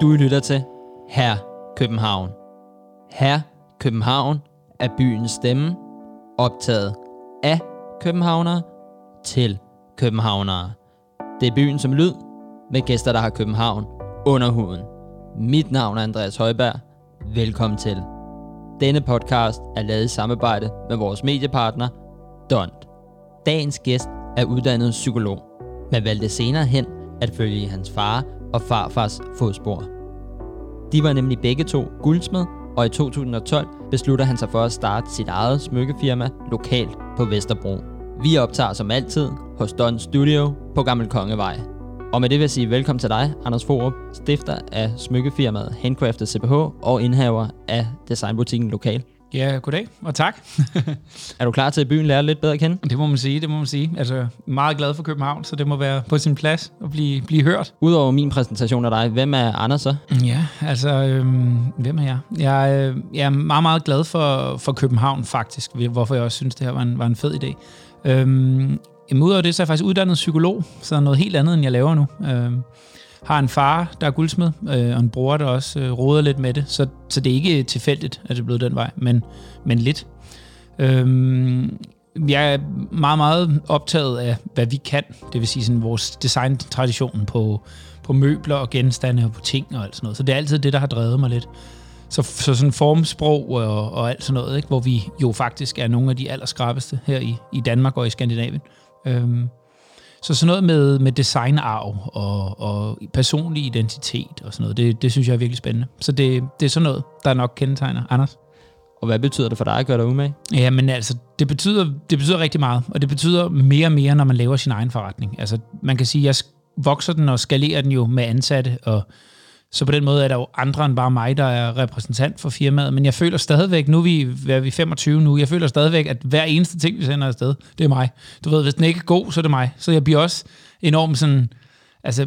Du lytter til Her København. Her København er byens stemme, optaget af københavnere til københavnere. Det er byen som lyd, med gæster, der har København under huden. Mit navn er Andreas Højberg. Velkommen til. Denne podcast er lavet i samarbejde med vores mediepartner, Dont. Dagens gæst er uddannet psykolog, men valgte senere hen at følge i hans far og farfars fodspor. De var nemlig begge to guldsmed, og i 2012 beslutter han sig for at starte sit eget smykkefirma lokalt på Vesterbro. Vi optager som altid hos Don Studio på Gammel Kongevej. Og med det vil jeg sige velkommen til dig, Anders Forup, stifter af smykkefirmaet Handcrafted CPH og indhaver af designbutikken Lokal. Ja, goddag og tak. er du klar til at byen lære lidt bedre at kende? Det må man sige, det må man sige. Altså, meget glad for København, så det må være på sin plads at blive, blive hørt. Udover min præsentation af dig, hvem er Anders så? Ja, altså, øhm, hvem er jeg? Jeg, øh, jeg er meget, meget glad for, for København faktisk, hvorfor jeg også synes, det her var en, var en fed idé. Øhm, udover det, så er jeg faktisk uddannet psykolog, så noget helt andet, end jeg laver nu. Øhm, har en far, der er guldsmed, øh, og en bror, der også øh, roder lidt med det. Så, så det er ikke tilfældigt, at det er blevet den vej, men, men lidt. Øhm, jeg er meget, meget optaget af, hvad vi kan. Det vil sige sådan vores design-tradition på, på møbler og genstande og på ting og alt sådan noget. Så det er altid det, der har drevet mig lidt. Så, så sådan formsprog og, og alt sådan noget, ikke? hvor vi jo faktisk er nogle af de allerskrabeste her i, i Danmark og i Skandinavien. Øhm, så sådan noget med, med designarv og, og personlig identitet og sådan noget, det, det synes jeg er virkelig spændende. Så det, det er sådan noget, der nok kendetegner Anders. Og hvad betyder det for dig at gøre dig umage? Ja, men altså, det betyder, det betyder rigtig meget, og det betyder mere og mere, når man laver sin egen forretning. Altså, man kan sige, at jeg vokser den og skalerer den jo med ansatte, og så på den måde er der jo andre end bare mig, der er repræsentant for firmaet. Men jeg føler stadigvæk, nu er vi, er vi 25 nu, jeg føler stadigvæk, at hver eneste ting, vi sender afsted, det er mig. Du ved, hvis den ikke er god, så er det mig. Så jeg bliver også enormt sådan, altså,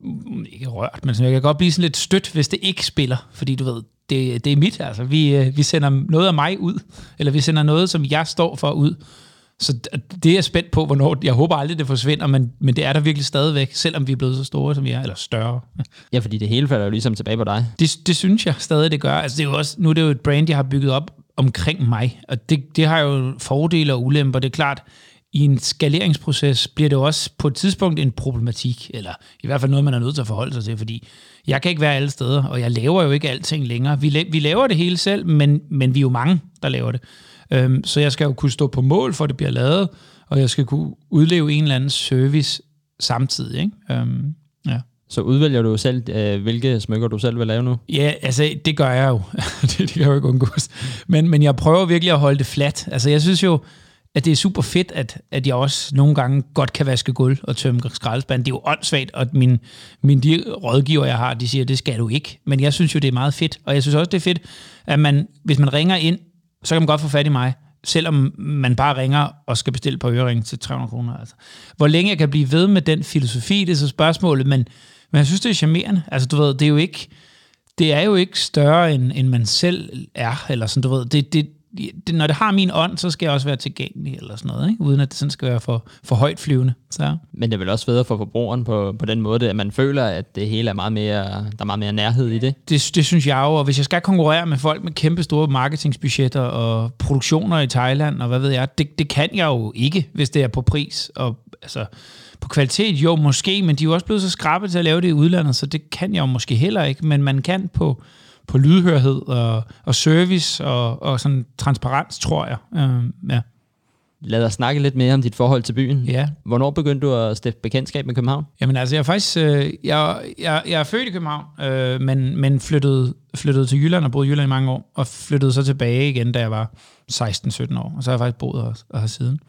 mm, ikke rørt, men jeg kan godt blive sådan lidt stødt, hvis det ikke spiller. Fordi du ved, det, det er mit, altså. Vi, øh, vi sender noget af mig ud, eller vi sender noget, som jeg står for ud. Så det er jeg spændt på, hvornår. Jeg håber aldrig, det forsvinder, men, men det er der virkelig stadigvæk, selvom vi er blevet så store, som vi er, eller større. Ja, fordi det hele falder jo ligesom tilbage på dig. Det, det synes jeg stadig, det gør. Altså, det er jo også, nu er det jo et brand, jeg har bygget op omkring mig, og det, det har jo fordele og ulemper. Det er klart, i en skaleringsproces bliver det også på et tidspunkt en problematik, eller i hvert fald noget, man er nødt til at forholde sig til, fordi jeg kan ikke være alle steder, og jeg laver jo ikke alting længere. Vi, vi laver det hele selv, men, men vi er jo mange, der laver det. Øhm, så jeg skal jo kunne stå på mål for, at det bliver lavet, og jeg skal kunne udleve en eller anden service samtidig. Ikke? Øhm, ja. Så udvælger du selv, øh, hvilke smykker du selv vil lave nu? Ja, altså det gør jeg jo. det, det kan jeg jo ikke undgås. Men, men jeg prøver virkelig at holde det fladt. Altså jeg synes jo, at det er super fedt, at, at jeg også nogle gange godt kan vaske gulv og tømme skraldespand. Det er jo åndssvagt, og min, min de rådgiver, jeg har, de siger, det skal du ikke. Men jeg synes jo, det er meget fedt. Og jeg synes også, det er fedt, at man, hvis man ringer ind så kan man godt få fat i mig, selvom man bare ringer og skal bestille på ørering til 300 kroner. Altså. Hvor længe jeg kan blive ved med den filosofi, det er så spørgsmålet, men, men jeg synes, det er charmerende. Altså, du ved, det er jo ikke, det er jo ikke større, end, end man selv er, eller sådan, du ved, det, det, det, når det har min ånd, så skal jeg også være tilgængelig, eller sådan noget, ikke? uden at det sådan skal være for, for højt flyvende. Så. Men det er vel også bedre for forbrugeren på, på den måde, at man føler, at det hele er meget mere, der er meget mere nærhed i det? det? Det synes jeg jo, og hvis jeg skal konkurrere med folk med kæmpe store marketingsbudgetter og produktioner i Thailand, og hvad ved jeg, det, det kan jeg jo ikke, hvis det er på pris, og altså, på kvalitet, jo måske, men de er jo også blevet så skrappe til at lave det i udlandet, så det kan jeg jo måske heller ikke, men man kan på på lydhørhed og, og service og, og sådan transparens, tror jeg. Øh, ja. Lad os snakke lidt mere om dit forhold til byen. Ja. Hvornår begyndte du at stifte bekendtskab med København? Jamen altså, jeg er faktisk, øh, jeg, jeg, jeg er født i København, øh, men, men flyttede, flyttede til Jylland og boede i Jylland i mange år, og flyttede så tilbage igen, da jeg var 16-17 år, og så har jeg faktisk boet her, her siden.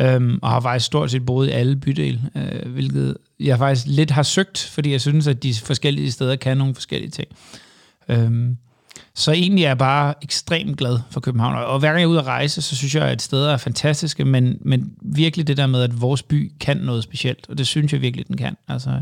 Øhm, og har faktisk stort set boet i alle bydele, øh, hvilket jeg faktisk lidt har søgt, fordi jeg synes, at de forskellige steder kan nogle forskellige ting. Øhm, så egentlig er jeg bare ekstremt glad for København. Og hver gang jeg er ude at rejse, så synes jeg, at steder er fantastiske, men, men virkelig det der med, at vores by kan noget specielt, og det synes jeg virkelig, den kan. Altså,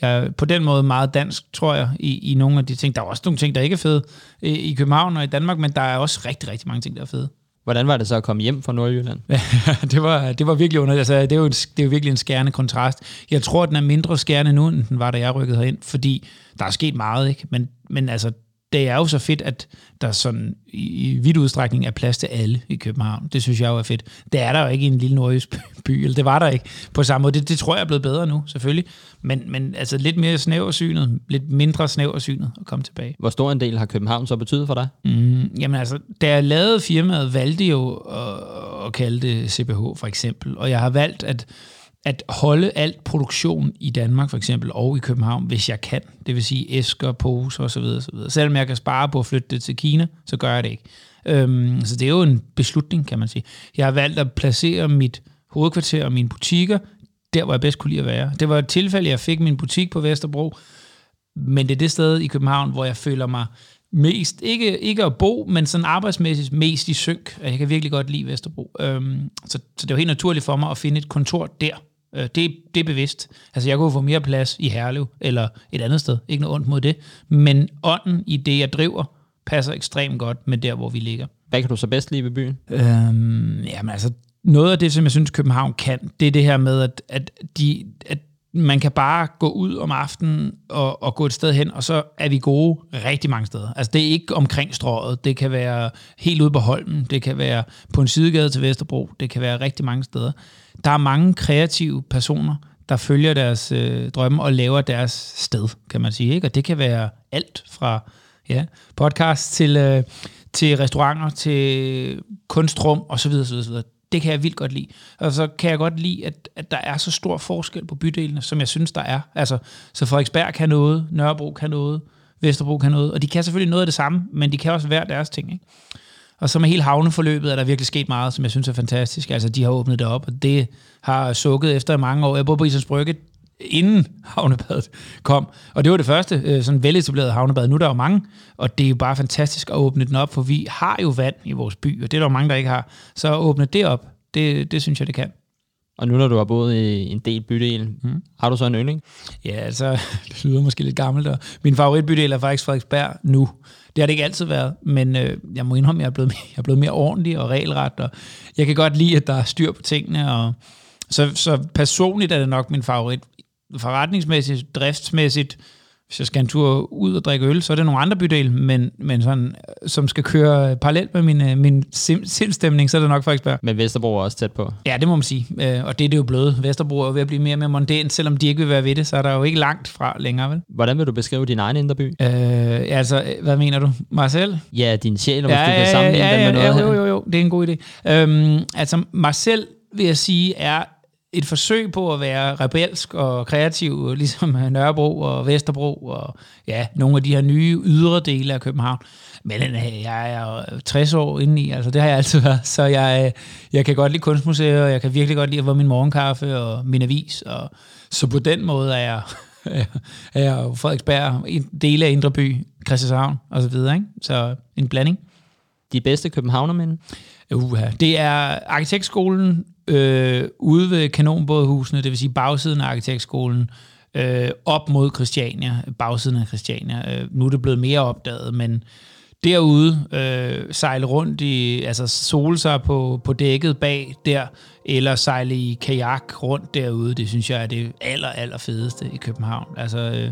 jeg er på den måde meget dansk, tror jeg, i, i nogle af de ting. Der er også nogle ting, der ikke er fede i, i København og i Danmark, men der er også rigtig, rigtig mange ting, der er fede. Hvordan var det så at komme hjem fra Nordjylland? det, var, det var virkelig under. Altså, det, er jo, det er jo virkelig en skærende kontrast. Jeg tror, den er mindre skærende nu, end den var, da jeg rykkede herind, fordi der er sket meget, ikke? Men, men altså, det er jo så fedt, at der sådan i vidt udstrækning er plads til alle i København. Det synes jeg jo er fedt. Det er der jo ikke i en lille nordjysk by, eller det var der ikke på samme måde. Det, det tror jeg er blevet bedre nu, selvfølgelig. Men, men altså lidt mere snæversynet, lidt mindre snæversynet at komme tilbage. Hvor stor en del har København så betydet for dig? Mm, jamen altså, da jeg lavede firmaet, valgte jeg jo at, at kalde det CBH for eksempel. Og jeg har valgt at at holde alt produktion i Danmark for eksempel, og i København, hvis jeg kan. Det vil sige æsker, poser osv. osv. Selvom jeg kan spare på at flytte det til Kina, så gør jeg det ikke. Øhm, så det er jo en beslutning, kan man sige. Jeg har valgt at placere mit hovedkvarter og mine butikker der, hvor jeg bedst kunne lide at være. Det var et tilfælde, jeg fik min butik på Vesterbro, men det er det sted i København, hvor jeg føler mig mest, ikke, ikke at bo, men sådan arbejdsmæssigt mest i synk. Jeg kan virkelig godt lide Vesterbro. Øhm, så, så det var helt naturligt for mig at finde et kontor der, Øh, det, det er bevidst. Altså, jeg kunne få mere plads i Herlev eller et andet sted. Ikke noget ondt mod det. Men ånden i det, jeg driver, passer ekstremt godt med der, hvor vi ligger. Hvad kan du så bedst lide ved byen? Øhm, jamen altså, noget af det, som jeg synes, København kan, det er det her med, at, at, de, at man kan bare gå ud om aftenen og, og gå et sted hen, og så er vi gode rigtig mange steder. Altså det er ikke omkring strået, det kan være helt ude på Holmen, det kan være på en sidegade til Vesterbro, det kan være rigtig mange steder der er mange kreative personer, der følger deres øh, drømme og laver deres sted, kan man sige. Ikke? Og det kan være alt fra ja, podcast til, øh, til restauranter, til kunstrum osv. osv., osv. Det kan jeg vildt godt lide. Og så kan jeg godt lide, at, at der er så stor forskel på bydelene, som jeg synes, der er. Altså, så Frederiksberg kan noget, Nørrebro kan noget, Vesterbro kan noget, og de kan selvfølgelig noget af det samme, men de kan også være deres ting. Ikke? Og så med hele havneforløbet er der virkelig sket meget, som jeg synes er fantastisk. Altså, de har åbnet det op, og det har sukket efter mange år. Jeg boede på Islands Brygge, inden havnebadet kom. Og det var det første øh, sådan veletablerede havnebad. Nu er der jo mange, og det er jo bare fantastisk at åbne den op, for vi har jo vand i vores by, og det er der jo mange, der ikke har. Så at åbne det op, det, det synes jeg, det kan. Og nu når du har boet i en del bydel, mm. har du så en yndling? Ja, altså, det lyder måske lidt gammelt. Og min favoritbydel er faktisk Frederiksberg nu. Det har det ikke altid været, men øh, jeg må indrømme, at jeg er, blevet, jeg er blevet mere ordentlig og regelret, og jeg kan godt lide, at der er styr på tingene. Og, så, så personligt er det nok min favorit. Forretningsmæssigt, driftsmæssigt, hvis jeg skal en tur ud og drikke øl, så er det nogle andre bydele, men, men sådan, som skal køre parallelt med min, øh, min sindstemning, så er det nok Frederiksberg. Men Vesterbro er også tæt på. Ja, det må man sige. Øh, og det er det jo blevet. Vesterbro er ved at blive mere og mere mondæn, selvom de ikke vil være ved det, så er der jo ikke langt fra længere, vel? Hvordan vil du beskrive din egen indre by? Øh, altså, hvad mener du? Marcel? Ja, din sjæl, hvis ja, du kan sammenligne ja, ja, den med noget ja, jo, jo, jo, det er en god idé. Øhm, altså, Marcel vil jeg sige, er et forsøg på at være rebelsk og kreativ, ligesom Nørrebro og Vesterbro og ja, nogle af de her nye ydre dele af København. Men øh, jeg er 60 år inde i, altså det har jeg altid været, så jeg, øh, jeg kan godt lide kunstmuseer, og jeg kan virkelig godt lide at få min morgenkaffe og min avis, og så på den måde er jeg, er jeg Frederiksberg, en del af Indre By, Christianshavn og så videre, ikke? så en blanding. De bedste københavnermænd? Uha. Det er arkitektskolen øh, ude ved kanonbådhusene, det vil sige bagsiden af arkitektskolen, øh, op mod Christiania, bagsiden af Christiania. Øh, nu er det blevet mere opdaget, men derude øh, sejle rundt i, altså sole sig på, på dækket bag der, eller sejle i kajak rundt derude, det synes jeg er det aller, aller fedeste i København. Altså, øh,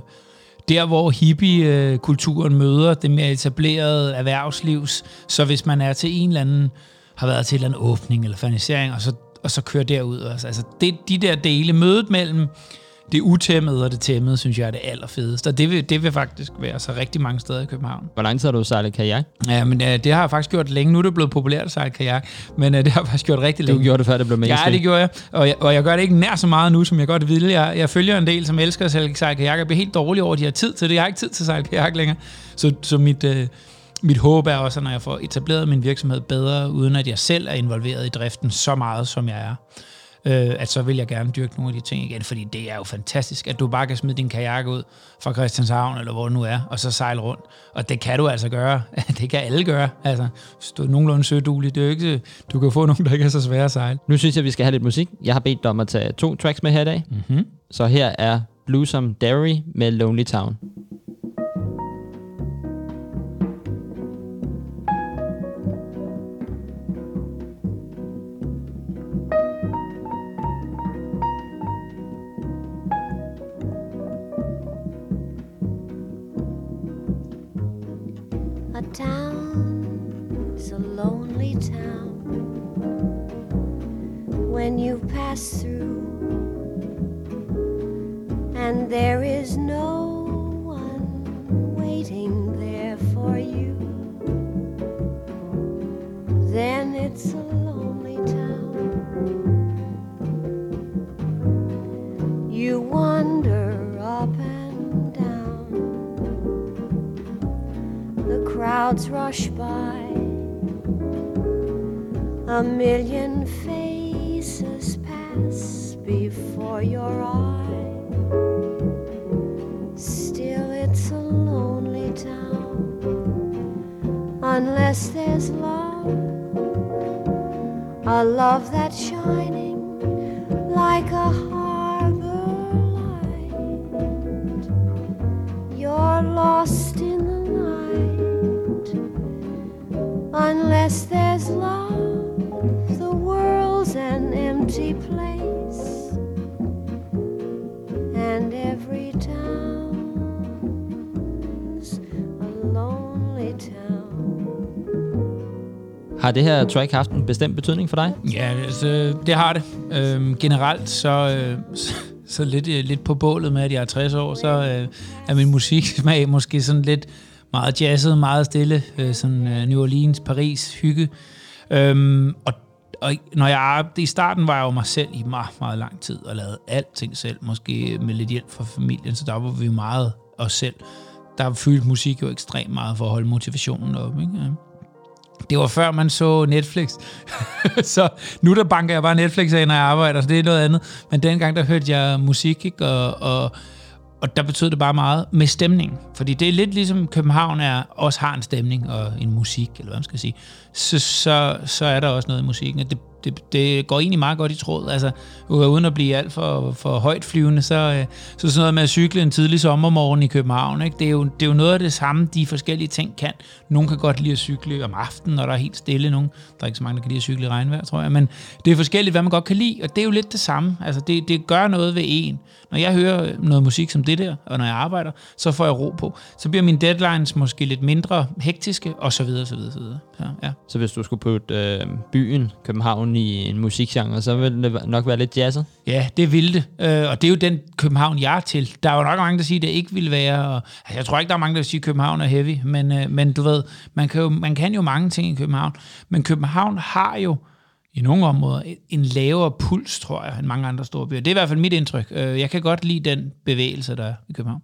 der hvor hippie-kulturen møder det mere etablerede erhvervslivs, så hvis man er til en eller anden, har været til en eller anden åbning eller fanisering, og så og så køre derud. Altså, altså det, de der dele, mødet mellem det utæmmede og det tæmmede, synes jeg er det allerfedeste. Og det vil, det vil faktisk være så rigtig mange steder i København. Hvor lang tid har du sejlet kajak? Ja, men uh, det har jeg faktisk gjort længe. Nu er det blevet populært at sejle kajak, men uh, det har jeg faktisk gjort rigtig længe. Du gjorde det før, det blev mainstream? Ja, det gjorde jeg. Og, jeg. og jeg gør det ikke nær så meget nu, som jeg godt ville. Jeg, jeg følger en del, som elsker at sejle kajak. Jeg bliver helt dårlig over, at de har tid til det. Jeg har ikke tid til at sejle kajak længere. Så, så mit... Uh, mit håb er også, at når jeg får etableret min virksomhed bedre, uden at jeg selv er involveret i driften så meget, som jeg er, øh, at så vil jeg gerne dyrke nogle af de ting igen, fordi det er jo fantastisk, at du bare kan smide din kajak ud fra Christianshavn, eller hvor det nu er, og så sejle rundt. Og det kan du altså gøre. det kan alle gøre. Altså, hvis du er nogenlunde sødulig, det er jo ikke, du kan få nogen, der ikke er så svære at sejle. Nu synes jeg, vi skal have lidt musik. Jeg har bedt dig om at tage to tracks med her i dag. Mm-hmm. Så her er Bluesome Dairy med Lonely town when you pass through, and there is no one waiting there for you. Then it's a lonely town. You wander up and down. The crowds rush by. A million Har det her track haft en bestemt betydning for dig? Ja, altså, det har det. Øhm, generelt så, øh, så, så lidt, øh, lidt på bålet med, at jeg er 60 år, så øh, er min musiksmag måske sådan lidt meget jazzet, meget stille, øh, sådan øh, New Orleans, Paris, hygge. Øhm, og, og når jeg i starten var jeg jo mig selv i meget, meget lang tid og lavede alting selv, måske med lidt hjælp fra familien, så der var vi meget os selv. Der fyldte musik jo ekstremt meget for at holde motivationen op, ikke? Det var før man så Netflix. så nu der banker jeg bare Netflix af, når jeg arbejder, så det er noget andet. Men dengang der hørte jeg musik, ikke? Og, og, og der betød det bare meget med stemning. Fordi det er lidt ligesom København er, også har en stemning og en musik, eller hvad man skal sige. Så, så, så er der også noget i musikken. Og det, det, det går egentlig meget godt i tråd. Altså, uden at blive alt for, for højt flyvende, så, øh, så sådan noget med at cykle en tidlig sommermorgen i København, ikke? Det, er jo, det er jo noget af det samme, de forskellige ting kan. Nogle kan godt lide at cykle om aftenen, når der er helt stille. Nogle, der er ikke så mange, der kan lide at cykle i regnvejr, tror jeg. Men det er forskelligt, hvad man godt kan lide, og det er jo lidt det samme. Altså, det, det gør noget ved en. Når jeg hører noget musik som det der, og når jeg arbejder, så får jeg ro på. Så bliver mine deadlines måske lidt mindre hektiske, og så videre, så videre, så videre. Så, ja. Så hvis du skulle putte øh, byen København i en musikgenre, så ville det nok være lidt jazzet? Ja, det ville det. Øh, og det er jo den København, jeg er til. Der er jo nok mange, der siger, at det ikke vil være. Og, altså, jeg tror ikke, der er mange, der siger, at København er heavy. Men, øh, men du ved, man kan, jo, man kan jo mange ting i København. Men København har jo i nogle områder en lavere puls, tror jeg, end mange andre store byer. Det er i hvert fald mit indtryk. Øh, jeg kan godt lide den bevægelse, der er i København.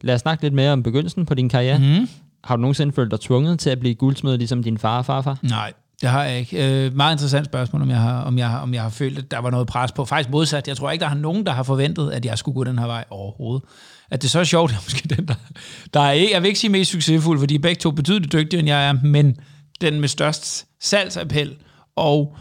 Lad os snakke lidt mere om begyndelsen på din karriere. Mm. Har du nogensinde følt dig tvunget til at blive guldsmed, ligesom din far og farfar? Nej, det har jeg ikke. Øh, meget interessant spørgsmål, om jeg, har, om, jeg, har- om jeg har følt, at der var noget pres på. Faktisk modsat. Jeg tror ikke, der har nogen, der har forventet, at jeg skulle gå den her vej overhovedet. At det så er sjovt, er måske den, der, der er ikke, jeg vil ikke sige mest succesfuld, fordi begge to er betydeligt dygtigere, end jeg er, men den med størst salgsappel og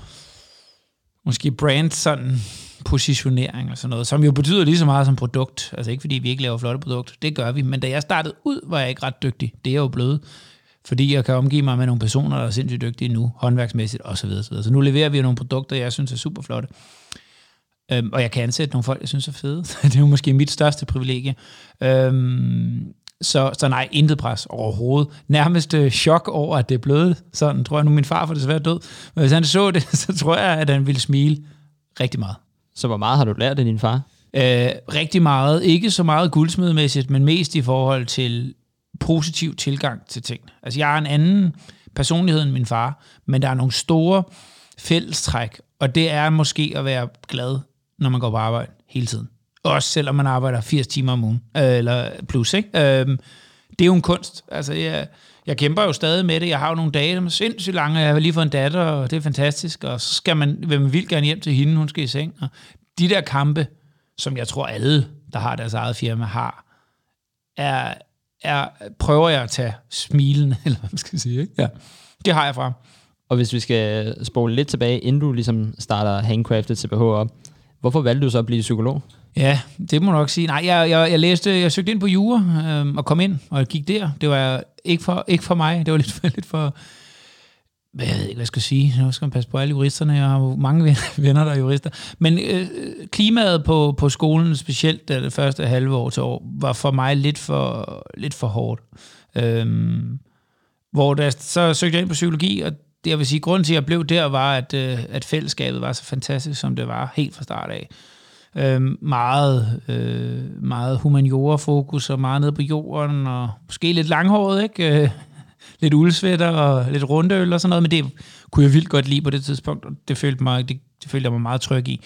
måske brand sådan positionering og sådan noget, som jo betyder lige så meget som produkt. Altså ikke fordi vi ikke laver flotte produkter, det gør vi, men da jeg startede ud, var jeg ikke ret dygtig. Det er jeg jo blevet, fordi jeg kan omgive mig med nogle personer, der er sindssygt dygtige nu, håndværksmæssigt osv. Så, videre, så, nu leverer vi nogle produkter, jeg synes er super flotte. Øhm, og jeg kan ansætte nogle folk, jeg synes er fede. det er jo måske mit største privilegie. Øhm, så, så nej, intet pres overhovedet. Nærmest øh, chok over, at det er blevet sådan. Tror jeg nu, min far for desværre død. Men hvis han så det, så tror jeg, at han ville smile rigtig meget. Så hvor meget har du lært af din far? Øh, rigtig meget. Ikke så meget guldsmedmæssigt, men mest i forhold til positiv tilgang til ting. Altså, jeg er en anden personlighed end min far, men der er nogle store fællestræk, og det er måske at være glad, når man går på arbejde hele tiden. Også selvom man arbejder 80 timer om ugen, øh, eller plus, ikke? Øh, det er jo en kunst. Altså, jeg, jeg kæmper jo stadig med det. Jeg har jo nogle dage, der er sindssygt lange, og jeg har lige fået en datter, og det er fantastisk, og så skal man, vil man vildt gerne hjem til hende, hun skal i seng. Og de der kampe, som jeg tror alle, der har deres eget firma, har, er, er, prøver jeg at tage smilen, eller hvad man skal sige. Ikke? Ja. Det har jeg fra. Og hvis vi skal spole lidt tilbage, inden du ligesom starter Handcrafted CPH op, hvorfor valgte du så at blive psykolog? Ja, det må nok sige. Nej, jeg, jeg, jeg læste, jeg søgte ind på jura øhm, og kom ind, og gik der. Det var ikke for, ikke for mig, det var lidt for, lidt for hvad, jeg ved ikke, hvad jeg skal sige. Nu skal man passe på alle juristerne. Jeg har mange venner, der er jurister. Men øh, klimaet på, på skolen, specielt det første halve år til år, var for mig lidt for, lidt for hårdt. Øhm, hvor der, så søgte jeg ind på psykologi, og det, jeg vil sige, grunden til, at jeg blev der, var, at, øh, at fællesskabet var så fantastisk, som det var helt fra start af. Øh, meget, øh, meget humaniora-fokus og meget nede på jorden, og måske lidt langhåret, ikke? Øh, Lidt uldsvætter og lidt rundøl og sådan noget, men det kunne jeg vildt godt lide på det tidspunkt, og det følte, mig, det, det følte jeg mig meget tryg i.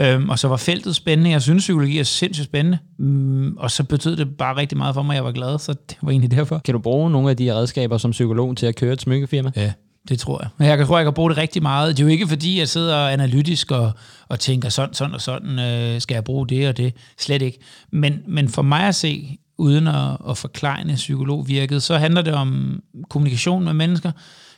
Øhm, og så var feltet spændende. Jeg synes, psykologi er sindssygt spændende. Mm, og så betød det bare rigtig meget for mig, at jeg var glad, så det var egentlig derfor. Kan du bruge nogle af de redskaber som psykolog til at køre et smykkefirma? Ja, det tror jeg. Men jeg tror, jeg kan bruge det rigtig meget. Det er jo ikke, fordi jeg sidder analytisk og, og tænker, sådan, sådan og sådan, øh, skal jeg bruge det og det. Slet ikke. Men, men for mig at se, uden at, at forklare psykologvirket, så handler det om kommunikation med mennesker.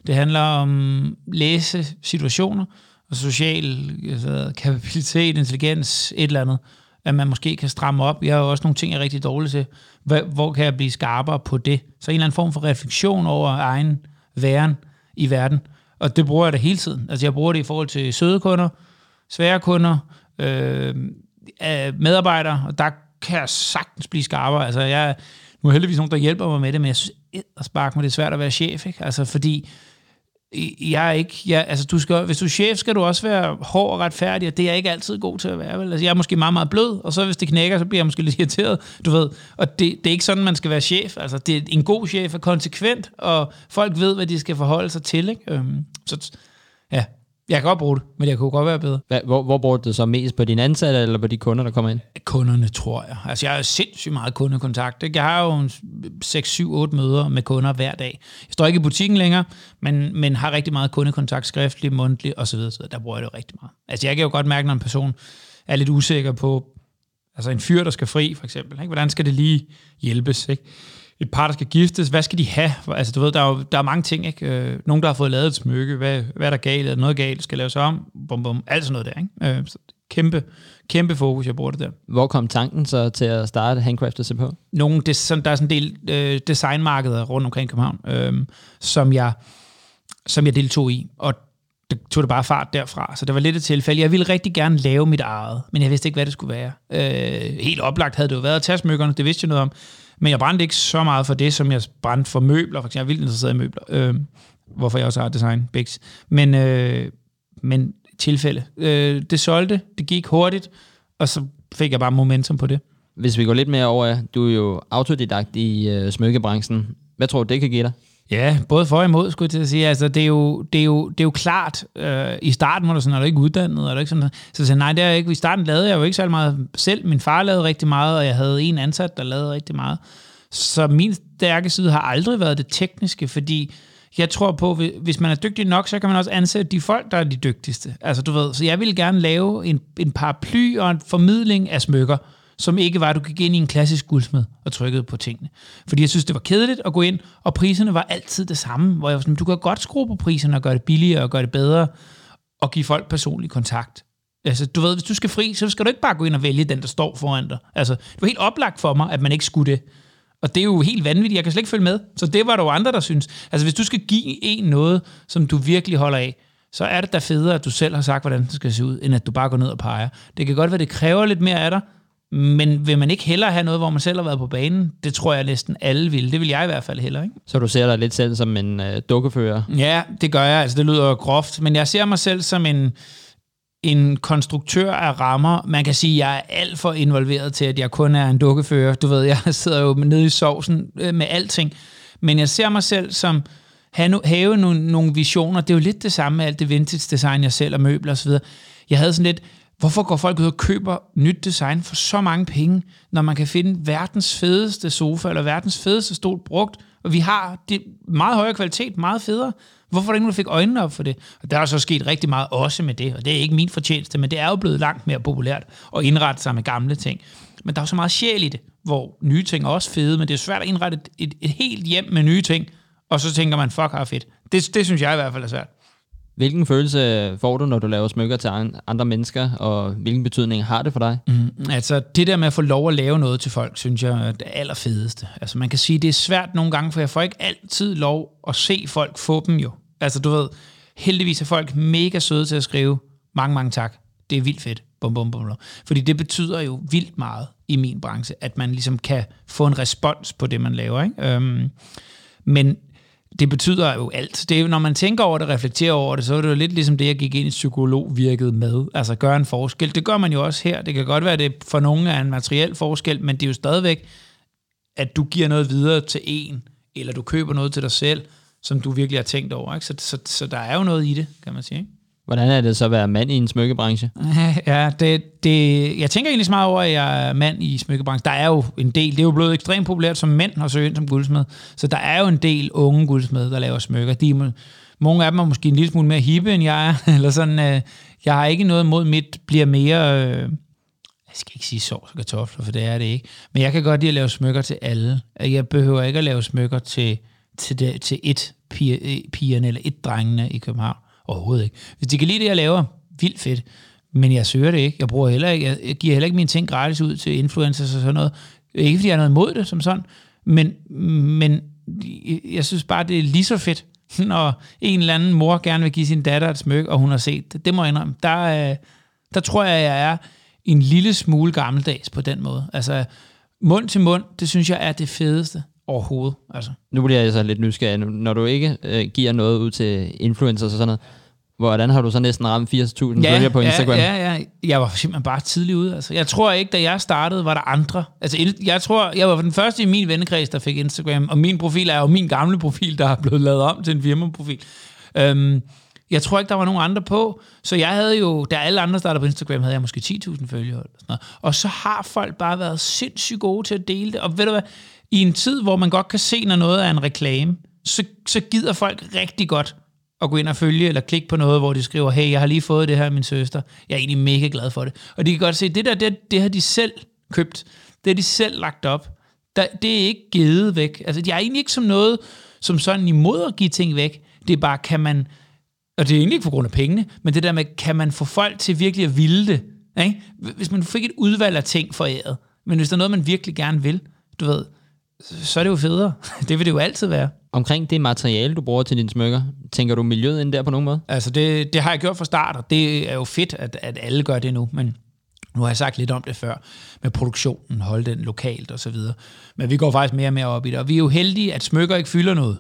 Det handler om læse situationer, og social altså, kapabilitet, intelligens, et eller andet, at man måske kan stramme op. Jeg har jo også nogle ting, jeg er rigtig dårlig til. Hvor, hvor kan jeg blive skarpere på det? Så en eller anden form for refleksion over egen væren i verden. Og det bruger jeg da hele tiden. Altså jeg bruger det i forhold til søde kunder, svære kunder, øh, medarbejdere, og der kan jeg sagtens blive skarpere. Altså jeg, nu er heldigvis nogen, der hjælper mig med det, men jeg synes, at sparke mig, det er svært at være chef. Ikke? Altså fordi jeg er ikke, jeg, altså du skal, hvis du er chef, skal du også være hård og retfærdig, og det er jeg ikke altid god til at være. Vel? Altså, jeg er måske meget, meget blød, og så hvis det knækker, så bliver jeg måske lidt irriteret, du ved. Og det, det er ikke sådan, man skal være chef. Altså, det er en god chef er konsekvent, og folk ved, hvad de skal forholde sig til. Ikke? Øhm, så ja, jeg kan godt bruge det, men jeg kunne godt være bedre. Hvad, hvor, hvor bruger du det så mest? På dine ansatte eller på de kunder, der kommer ind? Kunderne, tror jeg. Altså, jeg har sindssygt meget kundekontakt. Ikke? Jeg har jo 6, 7, 8 møder med kunder hver dag. Jeg står ikke i butikken længere, men, men har rigtig meget kundekontakt, skriftlig, mundtlig osv. Så der bruger jeg det rigtig meget. Altså, jeg kan jo godt mærke, når en person er lidt usikker på, altså en fyr, der skal fri, for eksempel. Ikke? Hvordan skal det lige hjælpes? Ikke? Et par, der skal giftes, hvad skal de have? Altså, du ved, der er, jo, der er mange ting, ikke? Øh, nogen, der har fået lavet et smykke, hvad, hvad er der galt? Er der noget galt? Skal laves om? Bum, bum, alt sådan noget der, ikke? Øh, så kæmpe, kæmpe fokus, jeg bruger det der. Hvor kom tanken så til at starte Handcrafted CPH? Nogle, det, sådan, der er sådan en del øh, designmarkeder rundt omkring København, øh, som, jeg, som jeg deltog i, og det tog det bare fart derfra. Så det var lidt et tilfælde. Jeg ville rigtig gerne lave mit eget, men jeg vidste ikke, hvad det skulle være. Øh, helt oplagt havde det jo været at tage smykkerne, det vidste jeg noget om. Men jeg brændte ikke så meget for det, som jeg brændte for møbler. For eksempel, jeg er vildt interesseret i møbler. Øh, hvorfor jeg også har design Bix. Men, øh, men tilfælde. Øh, det solgte, det gik hurtigt, og så fik jeg bare momentum på det. Hvis vi går lidt mere over, du er jo autodidakt i øh, smykkebranchen. Hvad tror du, det kan give dig? Ja, både for og imod, skulle jeg til at sige. Altså, det, er jo, det, er jo, det er jo klart, øh, i starten var du sådan, er du ikke uddannet? Er du ikke sådan, så sagde nej, det er ikke. I starten lavede jeg jo ikke så meget selv. Min far lavede rigtig meget, og jeg havde en ansat, der lavede rigtig meget. Så min stærke side har aldrig været det tekniske, fordi jeg tror på, hvis man er dygtig nok, så kan man også ansætte de folk, der er de dygtigste. Altså, du ved, så jeg ville gerne lave en, en paraply og en formidling af smykker, som ikke var, at du gik ind i en klassisk guldsmed og trykkede på tingene. Fordi jeg synes, det var kedeligt at gå ind, og priserne var altid det samme, hvor jeg var sådan, du kan godt skrue på priserne og gøre det billigere og gøre det bedre, og give folk personlig kontakt. Altså, du ved, hvis du skal fri, så skal du ikke bare gå ind og vælge den, der står foran dig. Altså, det var helt oplagt for mig, at man ikke skulle det. Og det er jo helt vanvittigt, jeg kan slet ikke følge med. Så det var der jo andre, der synes. Altså, hvis du skal give en noget, som du virkelig holder af, så er det da federe, at du selv har sagt, hvordan det skal se ud, end at du bare går ned og peger. Det kan godt være, det kræver lidt mere af dig, men vil man ikke hellere have noget, hvor man selv har været på banen? Det tror jeg næsten alle vil. Det vil jeg i hvert fald heller, ikke? Så du ser dig lidt selv som en øh, dukkefører? Ja, det gør jeg. Altså, det lyder groft, men jeg ser mig selv som en, en konstruktør af rammer. Man kan sige, at jeg er alt for involveret til, at jeg kun er en dukkefører. Du ved, jeg sidder jo nede i sovsen øh, med alting. Men jeg ser mig selv som have, have nogle, nogle visioner. Det er jo lidt det samme med alt det vintage design, jeg selv og møbler osv. Jeg havde sådan lidt, Hvorfor går folk ud og køber nyt design for så mange penge, når man kan finde verdens fedeste sofa eller verdens fedeste stol brugt, og vi har det meget højere kvalitet, meget federe. Hvorfor er der ingen, der fik øjnene op for det? Og der er så sket rigtig meget også med det, og det er ikke min fortjeneste, men det er jo blevet langt mere populært at indrette sig med gamle ting. Men der er jo så meget sjæl i det, hvor nye ting er også fede, men det er svært at indrette et, et, et helt hjem med nye ting, og så tænker man, fuck, har fedt. Det, det synes jeg i hvert fald er svært. Hvilken følelse får du, når du laver smykker til andre mennesker, og hvilken betydning har det for dig? Mm, altså, det der med at få lov at lave noget til folk, synes jeg er det allerfedeste. Altså, man kan sige, det er svært nogle gange, for jeg får ikke altid lov at se folk få dem jo. Altså, du ved, heldigvis er folk mega søde til at skrive, mange, mange tak. Det er vildt fedt. Bum, bum, bum. Fordi det betyder jo vildt meget i min branche, at man ligesom kan få en respons på det, man laver. Ikke? Øhm, men det betyder jo alt. Det er når man tænker over det, reflekterer over det, så er det jo lidt ligesom det, jeg gik ind i psykolog virkede med. Altså gøre en forskel. Det gør man jo også her. Det kan godt være, at det for nogen er en materiel forskel, men det er jo stadigvæk, at du giver noget videre til en, eller du køber noget til dig selv, som du virkelig har tænkt over. Ikke? Så, så, så der er jo noget i det, kan man sige. Ikke? Hvordan er det så at være mand i en smykkebranche? Ja, det, det, jeg tænker egentlig så meget over, at jeg er mand i smykkebranchen. Der er jo en del, det er jo blevet ekstremt populært som mænd at søge ind som guldsmed. Så der er jo en del unge guldsmed, der laver smykker. De, mange af dem er måske en lille smule mere hippe, end jeg er. Eller sådan, øh, jeg har ikke noget mod mit bliver mere... Øh, jeg skal ikke sige sovs og kartofler, for det er det ikke. Men jeg kan godt lide at lave smykker til alle. Jeg behøver ikke at lave smykker til, til, det, til et piger, øh, pigerne eller et drengene i København. Overhovedet ikke. Hvis de kan lide det, jeg laver, vildt fedt. Men jeg søger det ikke. Jeg, bruger heller ikke, jeg giver heller ikke mine ting gratis ud til influencers og sådan noget. Ikke fordi jeg har noget imod det som sådan, men, men jeg synes bare, det er lige så fedt, når en eller anden mor gerne vil give sin datter et smykke, og hun har set det. Det må jeg indrømme. Der, øh, der tror jeg, jeg er en lille smule gammeldags på den måde. Altså, mund til mund, det synes jeg er det fedeste overhovedet. Altså. Nu bliver jeg så lidt nysgerrig. Når du ikke øh, giver noget ud til influencers og sådan noget, hvordan har du så næsten ramt 80.000 følgere på Instagram? Ja, ja, ja. Jeg var simpelthen bare tidlig ude. Altså. Jeg tror ikke, da jeg startede, var der andre. Altså, jeg tror, jeg var den første i min vennekreds, der fik Instagram, og min profil er jo min gamle profil, der er blevet lavet om til en firmaprofil. Øhm, jeg tror ikke, der var nogen andre på, så jeg havde jo, da alle andre startede på Instagram, havde jeg måske 10.000 følgere. Eller sådan noget. Og så har folk bare været sindssygt gode til at dele det. Og ved du hvad, i en tid, hvor man godt kan se, når noget er en reklame, så, så gider folk rigtig godt at gå ind og følge eller klikke på noget, hvor de skriver, hey, jeg har lige fået det her af min søster. Jeg er egentlig mega glad for det. Og de kan godt se, det der, det, det har de selv købt. Det har de selv lagt op. Der, det er ikke givet væk. Altså, de er egentlig ikke som noget, som sådan imod at give ting væk. Det er bare, kan man, og det er egentlig ikke på grund af pengene, men det der med, kan man få folk til virkelig at ville det? Ikke? Hvis man fik et udvalg af ting foræret, men hvis der er noget, man virkelig gerne vil, du ved, så er det jo federe. Det vil det jo altid være. Omkring det materiale, du bruger til dine smykker, tænker du miljøet ind der på nogen måde? Altså, det, det har jeg gjort fra start, og det er jo fedt, at, at alle gør det nu, men nu har jeg sagt lidt om det før, med produktionen, holde den lokalt og så videre. Men vi går faktisk mere og mere op i det, og vi er jo heldige, at smykker ikke fylder noget.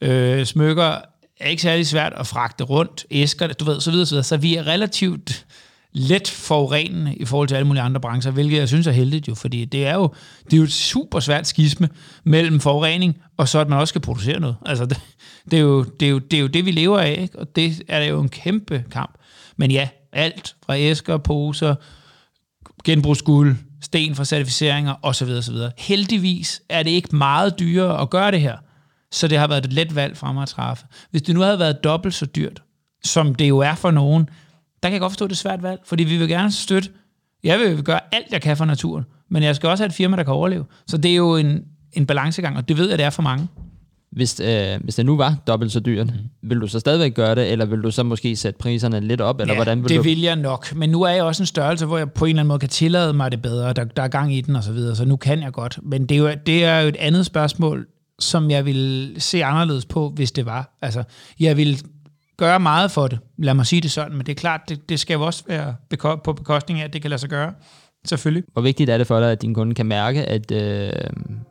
Øh, smykker er ikke særlig svært at fragte rundt, æsker, du ved, så videre, så videre. Så vi er relativt let forurenende i forhold til alle mulige andre brancher, hvilket jeg synes er heldigt jo, fordi det er jo, det er jo et super svært skisme mellem forurening, og så at man også skal producere noget. Altså, det, det, er, jo, det, er, jo, det er jo det, vi lever af, ikke? og det er jo en kæmpe kamp. Men ja, alt fra æsker, poser, genbrugsguld, sten fra certificeringer osv. osv. Heldigvis er det ikke meget dyrere at gøre det her, så det har været et let valg for mig at træffe. Hvis det nu havde været dobbelt så dyrt, som det jo er for nogen, der kan jeg godt forstå, at det er svært valg, fordi vi vil gerne støtte. Jeg vil gøre alt, jeg kan for naturen, men jeg skal også have et firma, der kan overleve. Så det er jo en, en balancegang, og det ved jeg, det er for mange. Hvis, øh, hvis det nu var dobbelt så dyrt, mm. vil du så stadigvæk gøre det, eller vil du så måske sætte priserne lidt op, eller ja, hvordan vil det du... vil jeg nok. Men nu er jeg også en størrelse, hvor jeg på en eller anden måde kan tillade mig det bedre. Der, der er gang i den og så videre, så nu kan jeg godt. Men det er, jo, det er jo et andet spørgsmål, som jeg vil se anderledes på, hvis det var. Altså, jeg vil gøre meget for det. Lad mig sige det sådan, men det er klart, det, det skal jo også være beko- på bekostning af, at det kan lade sig gøre. Selvfølgelig. Hvor vigtigt er det for dig, at din kunde kan mærke, at, øh,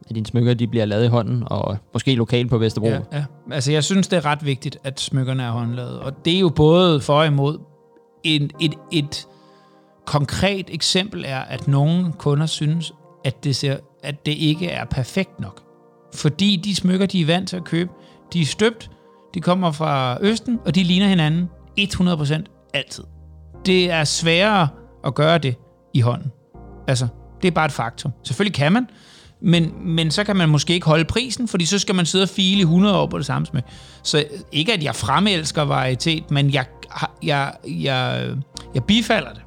at dine smykker de bliver lavet i hånden, og måske lokalt på Vesterbro? Ja, ja. Altså, jeg synes, det er ret vigtigt, at smykkerne er håndlavet. Og det er jo både for og imod. En, et, et konkret eksempel er, at nogle kunder synes, at det, ser, at det ikke er perfekt nok. Fordi de smykker, de er vant til at købe, de er støbt, de kommer fra Østen, og de ligner hinanden 100% altid. Det er sværere at gøre det i hånden. Altså, det er bare et faktum. Selvfølgelig kan man, men, men så kan man måske ikke holde prisen, fordi så skal man sidde og file i 100 år på det samme smag. Så ikke, at jeg fremelsker varietet, men jeg, jeg, jeg, jeg bifalder det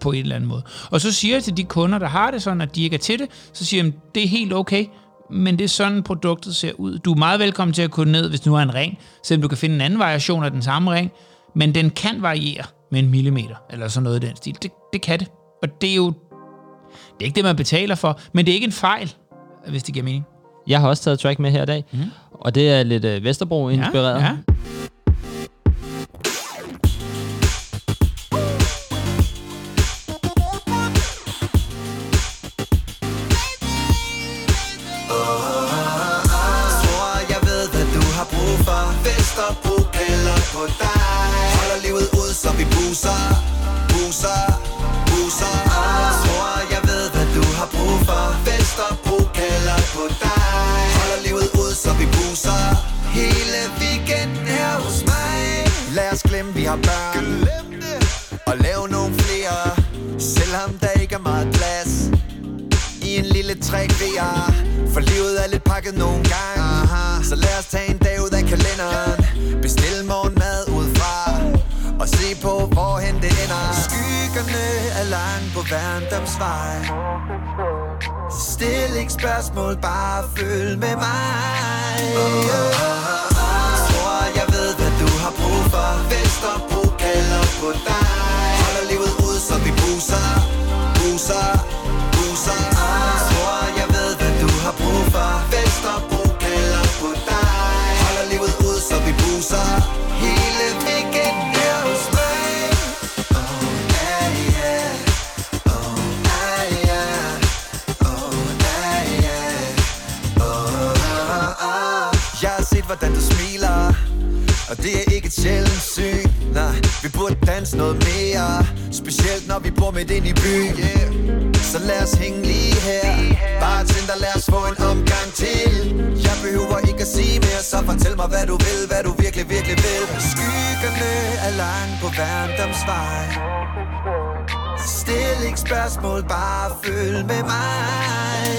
på en eller anden måde. Og så siger jeg til de kunder, der har det sådan, at de ikke er til det, så siger jeg, det er helt okay, men det er sådan, produktet ser ud. Du er meget velkommen til at gå ned, hvis nu er en ring, selvom du kan finde en anden variation af den samme ring, men den kan variere med en millimeter, eller sådan noget i den stil. Det, det kan det. Og det er jo det er ikke det, man betaler for, men det er ikke en fejl, hvis det giver mening. Jeg har også taget track med her i dag, mm. og det er lidt øh, Vesterbro-inspireret. Ja, ja. Så vi buser ah, Tror jeg ved, hvad du har brug for. Vesterbro kalder på dig. Holder livet ud, så vi buser. Hele weekenden her hos mig. Lad os glemme, vi har børn. Og lave nogle flere. Selvom der ikke er meget plads. I en lille træk VR For livet er lidt pakket nogle gange. Aha. Så lad os tage en dag ud af kalenderen. Bestil morgenmad ud fra Og se på Skyggerne er langt på Værndamsvej Stil ikke spørgsmål, bare følg med mig. Tror jeg ved, hvad du har brug for. Vesterbro kalder på dig. Holder livet ud, så vi buser Buser, buser. Tror jeg ved, hvad du har brug for. Vesterbro kalder på dig. Holder livet ud, så vi buser. Hele hvordan du smiler. Og det er ikke et sjældent syn. Nej, vi burde danse noget mere. Specielt når vi bor midt ind i byen yeah. Så lad os hænge lige her. Bare tænder, lad os få en omgang til. Jeg behøver ikke at sige mere Så fortæl mig, hvad du vil Hvad du virkelig, virkelig vil. Skyggerne er langt på Værndomsvej. Stil ikke spørgsmål, bare følg med mig.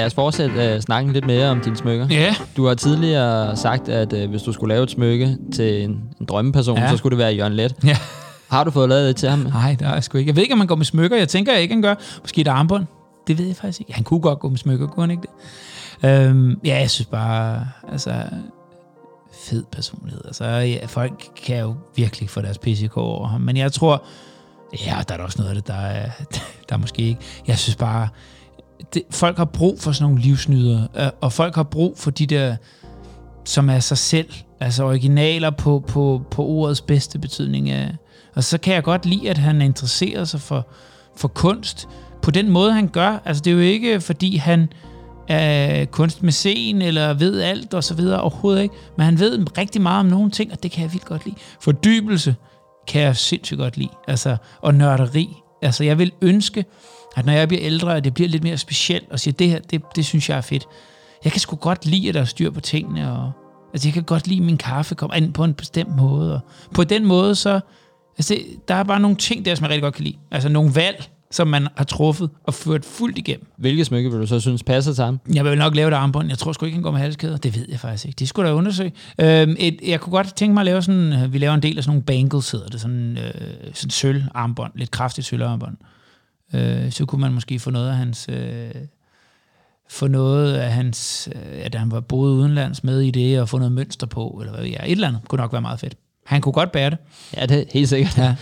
Lad os fortsætte uh, snakken lidt mere om dine smykker. Ja. Du har tidligere sagt, at uh, hvis du skulle lave et smykke til en, en drømmeperson, Ja. så skulle det være Jørgen Let. Ja. Har du fået lavet det til ham? Nej, det er jeg sgu ikke. Jeg ved ikke, om han går med smykker. Jeg tænker ikke, han gør. Måske et armbånd. Det ved jeg faktisk ikke. Han kunne godt gå med smykker, kunne han ikke det? Øhm, ja, jeg synes bare, altså, fed personlighed. Altså, ja, folk kan jo virkelig få deres PCK over ham. Men jeg tror, ja, der er da også noget af det, der er, der er måske ikke. Jeg synes bare, det, folk har brug for sådan nogle livsnyder, øh, og folk har brug for de der, som er sig selv, altså originaler på, på, på ordets bedste betydning af. Og så kan jeg godt lide, at han interesserer sig for, for kunst på den måde, han gør. Altså, det er jo ikke, fordi han er kunstmæcen eller ved alt og så videre, overhovedet ikke. Men han ved rigtig meget om nogle ting, og det kan jeg vildt godt lide. Fordybelse kan jeg sindssygt godt lide. Altså, og nørderi. Altså, jeg vil ønske, at når jeg bliver ældre, at det bliver lidt mere specielt, og siger, det her, det, det synes jeg er fedt. Jeg kan sgu godt lide, at der er styr på tingene, og altså, jeg kan godt lide, at min kaffe kommer ind på en bestemt måde, og på den måde, så, altså, det, der er bare nogle ting der, som jeg rigtig godt kan lide. Altså, nogle valg, som man har truffet og ført fuldt igennem. Hvilket smykke vil du så synes passer til ham? Jeg vil nok lave et armbånd. Jeg tror sgu ikke, han går med halskæder. Det ved jeg faktisk ikke. Det skulle da undersøge. Øhm, et, jeg kunne godt tænke mig at lave sådan... øh, Vi laver en del af sådan nogle bangles, hedder det. Sådan, øh, sådan sølv armbånd. Lidt kraftigt sølv armbånd. Øh, så kunne man måske få noget af hans... Øh, få noget af hans... Øh, at han var boet udenlands med i det, og få noget mønster på, eller hvad ved jeg. Et eller andet kunne nok være meget fedt. Han kunne godt bære det. Ja, det er helt sikkert. Ja.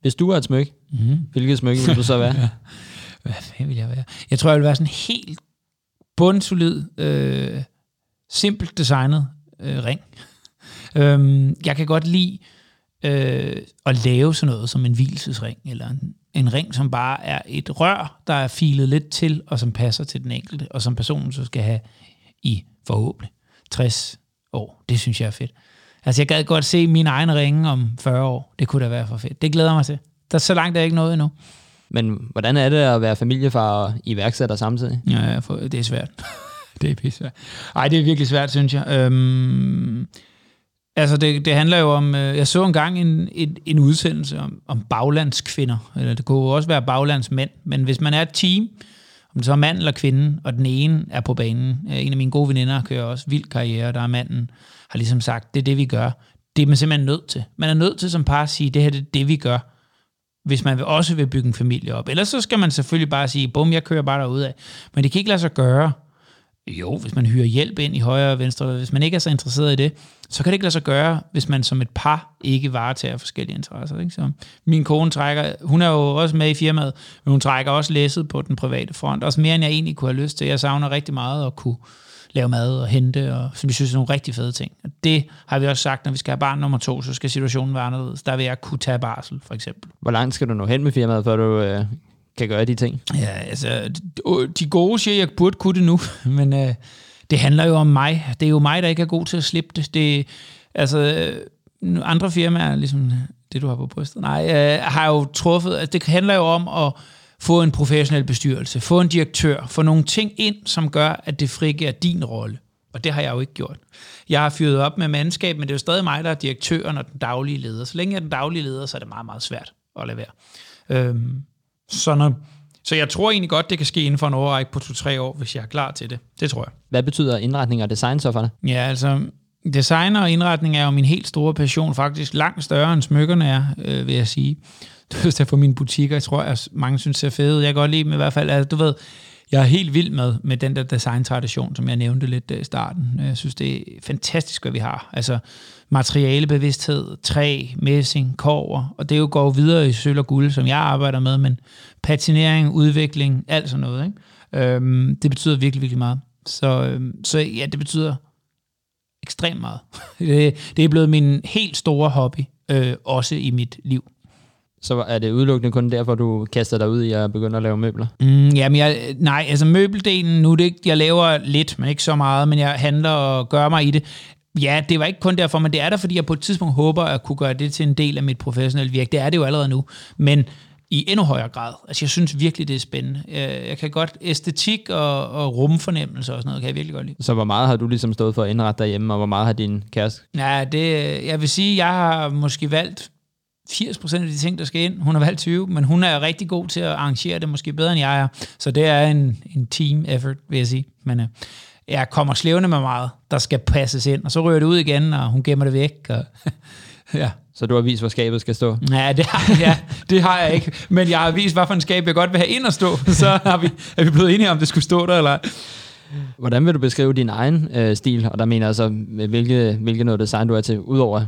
Hvis du var et smykke, mm-hmm. hvilket smykke vil du så være? Hvad fanden vil jeg være? Jeg tror, jeg vil være sådan helt bundsolid, øh, simpelt designet øh, ring. øhm, jeg kan godt lide øh, at lave sådan noget som en hvilesesring, eller en, en ring, som bare er et rør, der er filet lidt til, og som passer til den enkelte, og som personen så skal have i forhåbentlig 60 år. Det synes jeg er fedt. Altså, jeg gad godt se min egen ringe om 40 år. Det kunne da være for fedt. Det glæder mig til. Der er så langt er jeg ikke nået endnu. Men hvordan er det at være familiefar og iværksætter samtidig? Ja, for, det er svært. det er pisse svært. Ej, det er virkelig svært, synes jeg. Øhm, altså, det, det handler jo om... Øh, jeg så engang en, en, en udsendelse om, om baglandskvinder. Eller det kunne jo også være baglandsmænd. Men hvis man er et team, om det så er mand eller kvinde, og den ene er på banen. Øh, en af mine gode veninder kører også vild karriere, der er manden, har ligesom sagt, det er det, vi gør. Det er man simpelthen nødt til. Man er nødt til som par at sige, det her det er det, vi gør hvis man også vil bygge en familie op. Ellers så skal man selvfølgelig bare sige, bum, jeg kører bare derud af. Men det kan ikke lade sig gøre. Jo, hvis man hyrer hjælp ind i højre og venstre, hvis man ikke er så interesseret i det, så kan det ikke lade sig gøre, hvis man som et par ikke varetager forskellige interesser. Ikke? Så min kone trækker, hun er jo også med i firmaet, men hun trækker også læsset på den private front. Også mere, end jeg egentlig kunne have lyst til. Jeg savner rigtig meget at kunne lave mad og hente, og som vi synes er nogle rigtig fede ting. Og det har vi også sagt, når vi skal have barn nummer to, så skal situationen være anderledes. Der vil jeg kunne tage barsel, for eksempel. Hvor langt skal du nå hen med firmaet, før du øh, kan gøre de ting? Ja, altså, de gode siger, at jeg burde kunne det nu, men øh, det handler jo om mig. Det er jo mig, der ikke er god til at slippe det. det altså, øh, andre firmaer, ligesom det, du har på brystet, nej, øh, har jo truffet, altså, det handler jo om at få en professionel bestyrelse, få en direktør, få nogle ting ind, som gør, at det frigiver din rolle. Og det har jeg jo ikke gjort. Jeg har fyret op med mandskab, men det er jo stadig mig, der er direktøren og den daglige leder. Så længe jeg er den daglige leder, så er det meget, meget svært at lade være. Øhm, så, når, så jeg tror egentlig godt, det kan ske inden for en overrække på 2-3 år, hvis jeg er klar til det. Det tror jeg. Hvad betyder indretning og design så for dig? Ja, altså, design og indretning er jo min helt store passion, faktisk langt større end smykkerne er, øh, vil jeg sige. Du ved, der for mine butikker, jeg tror, at mange synes ser fede ud. Jeg kan godt lide dem i hvert fald. Altså, du ved, jeg er helt vild med, med den der design-tradition, som jeg nævnte lidt i starten. Jeg synes, det er fantastisk, hvad vi har. Altså materialebevidsthed, træ, messing, kover, og det jo går videre i sølv og guld, som jeg arbejder med, men patinering, udvikling, alt sådan noget. Ikke? Øhm, det betyder virkelig, virkelig meget. Så, øhm, så ja, det betyder ekstremt meget. det, det er blevet min helt store hobby, øh, også i mit liv. Så er det udelukkende kun derfor, du kaster dig ud i at begynde at lave møbler? Mm, jamen, jeg, nej, altså møbeldelen, nu er det ikke, jeg laver lidt, men ikke så meget, men jeg handler og gør mig i det. Ja, det var ikke kun derfor, men det er der, fordi jeg på et tidspunkt håber at kunne gøre det til en del af mit professionelle virke. Det er det jo allerede nu, men i endnu højere grad. Altså, jeg synes virkelig, det er spændende. Jeg, jeg kan godt æstetik og, og rumfornemmelse og sådan noget, kan jeg virkelig godt lide. Så hvor meget har du ligesom stået for at indrette derhjemme, og hvor meget har din kæreste? Ja, det, jeg vil sige, jeg har måske valgt 80% af de ting, der skal ind. Hun har valgt 20, men hun er rigtig god til at arrangere det måske bedre, end jeg er. Så det er en, en team effort, vil jeg sige. Men uh, jeg kommer slævende med meget, der skal passes ind, og så rører det ud igen, og hun gemmer det væk. Og, ja. Så du har vist, hvor skabet skal stå? Ja det, har, ja, det har jeg ikke. Men jeg har vist, hvad for en skab jeg godt vil have ind og stå. Så har vi, er vi blevet enige om, det skulle stå der, eller Hvordan vil du beskrive din egen øh, stil? Og der mener jeg så, hvilke, hvilke noget design du er til, udover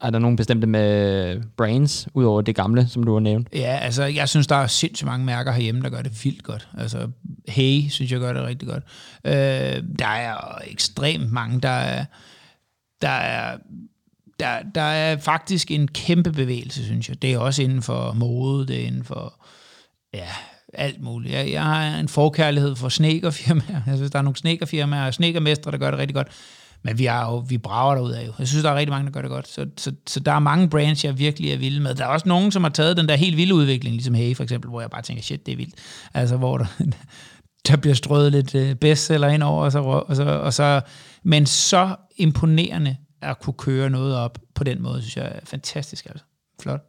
er der nogle bestemte med brands, udover det gamle, som du har nævnt? Ja, altså, jeg synes, der er sindssygt mange mærker herhjemme, der gør det vildt godt. Altså, Hey, synes jeg gør det rigtig godt. Øh, der er ekstremt mange, der er, der er der, der er faktisk en kæmpe bevægelse, synes jeg. Det er også inden for mode, det er inden for ja, alt muligt. Jeg, jeg har en forkærlighed for sneakerfirmaer. Jeg synes, der er nogle sneakerfirmaer og sneakermestre, der gør det rigtig godt. Men vi, er jo, vi brager derud af jo. Jeg synes, der er rigtig mange, der gør det godt. Så, så, så der er mange brands, jeg virkelig er vild med. Der er også nogen, som har taget den der helt vilde udvikling, ligesom Hey for eksempel, hvor jeg bare tænker, shit, det er vildt. Altså, hvor der, der bliver strøget lidt øh, bestseller ind over, og så, og så, og så, men så imponerende at kunne køre noget op på den måde, synes jeg er fantastisk. Altså. Flot.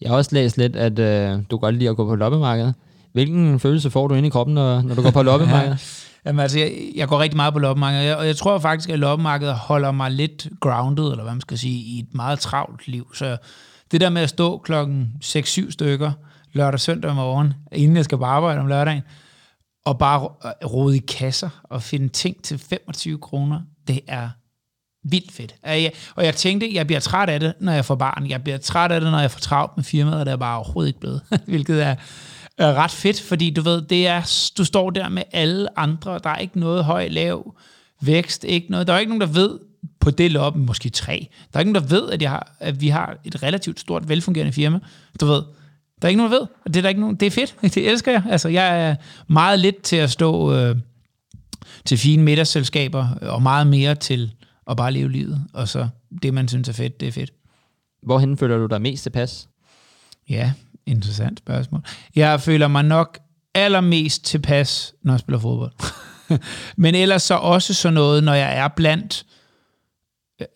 Jeg har også læst lidt, at øh, du godt lide at gå på loppemarkedet. Hvilken følelse får du inde i kroppen, når, når du går på loppemarkedet? Jamen altså, jeg, jeg går rigtig meget på loppemarkedet, og jeg tror faktisk, at loppemarkedet holder mig lidt grounded, eller hvad man skal sige, i et meget travlt liv. Så det der med at stå klokken 6-7 stykker lørdag søndag morgen, inden jeg skal på arbejde om lørdagen, og bare øh, rode i kasser og finde ting til 25 kroner, det er vildt fedt. Og jeg tænkte, jeg bliver træt af det, når jeg får barn. Jeg bliver træt af det, når jeg får travlt med firmaet, og det er bare overhovedet ikke blevet. Hvilket er, er ret fedt, fordi du ved, det er, du står der med alle andre. Der er ikke noget høj, lav vækst. Ikke noget. Der er ikke nogen, der ved på det loppe måske tre. Der er ikke nogen, der ved, at, jeg har, at vi har et relativt stort, velfungerende firma. Du ved, der er ikke nogen, der ved. Det er, der ikke nogen, det er fedt. Det elsker jeg. Altså, jeg er meget lidt til at stå øh, til fine middagsselskaber, og meget mere til at bare leve livet. Og så det, man synes er fedt, det er fedt. Hvorhen føler du dig mest tilpas? Ja, interessant spørgsmål. Jeg føler mig nok allermest tilpas, når jeg spiller fodbold. Men ellers så også sådan noget, når jeg er blandt øh,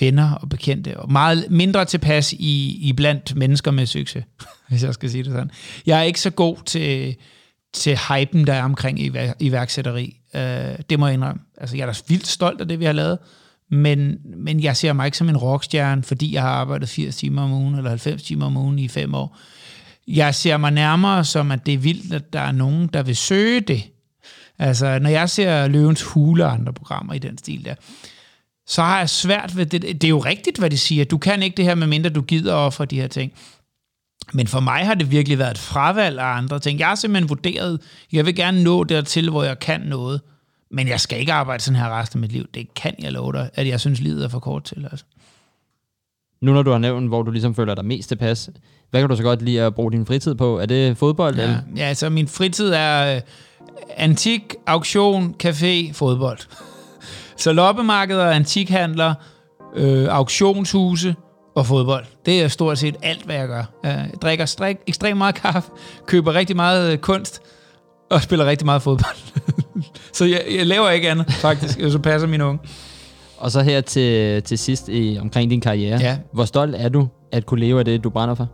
venner og bekendte, og meget mindre tilpas i, i blandt mennesker med succes, hvis jeg skal sige det sådan. Jeg er ikke så god til, til hypen, der er omkring ivær- iværksætteri. Øh, det må jeg indrømme. Altså, jeg er da vildt stolt af det, vi har lavet, men, men jeg ser mig ikke som en rockstjerne, fordi jeg har arbejdet 80 timer om ugen, eller 90 timer om ugen i fem år. Jeg ser mig nærmere som, at det er vildt, at der er nogen, der vil søge det. Altså, når jeg ser Løvens Hule og andre programmer i den stil der, så har jeg svært ved det. Det er jo rigtigt, hvad de siger. Du kan ikke det her, medmindre du gider ofre de her ting. Men for mig har det virkelig været et fravalg af andre ting. Jeg har simpelthen vurderet, jeg vil gerne nå dertil, hvor jeg kan noget. Men jeg skal ikke arbejde sådan her resten af mit liv. Det kan jeg love dig, at jeg synes, livet er for kort til. Altså. Nu når du har nævnt, hvor du ligesom føler dig mest tilpas, hvad kan du så godt lide at bruge din fritid på? Er det fodbold? Ja, Eller? ja, altså min fritid er øh, antik, auktion, café, fodbold. Så loppemarkeder, antikhandler, øh, auktionshuse og fodbold. Det er stort set alt, hvad jeg gør. Jeg drikker strik, ekstremt meget kaffe, køber rigtig meget øh, kunst og spiller rigtig meget fodbold. så jeg, jeg laver ikke andet, faktisk, så passer mine unge. Og så her til, til sidst i, omkring din karriere. Ja. Hvor stolt er du at kunne leve af det, du brænder for?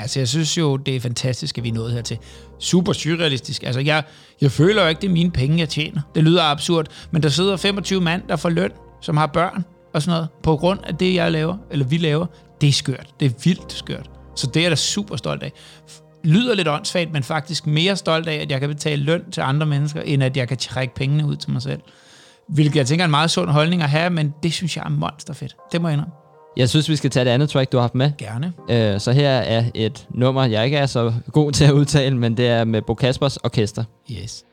Altså, jeg synes jo, det er fantastisk, at vi er nået hertil. Super surrealistisk. Altså, jeg, jeg føler jo ikke, det er mine penge, jeg tjener. Det lyder absurd, men der sidder 25 mand, der får løn, som har børn og sådan noget, på grund af det, jeg laver, eller vi laver. Det er skørt. Det er vildt skørt. Så det er jeg da super stolt af. Lyder lidt åndssvagt, men faktisk mere stolt af, at jeg kan betale løn til andre mennesker, end at jeg kan trække pengene ud til mig selv. Hvilket jeg tænker er en meget sund holdning at have, men det synes jeg er monsterfedt. Det må jeg indrømme. Jeg synes, vi skal tage det andet track, du har haft med. Gerne. Øh, så her er et nummer, jeg ikke er så god til at udtale, men det er med Bo Kaspers Orkester. Yes.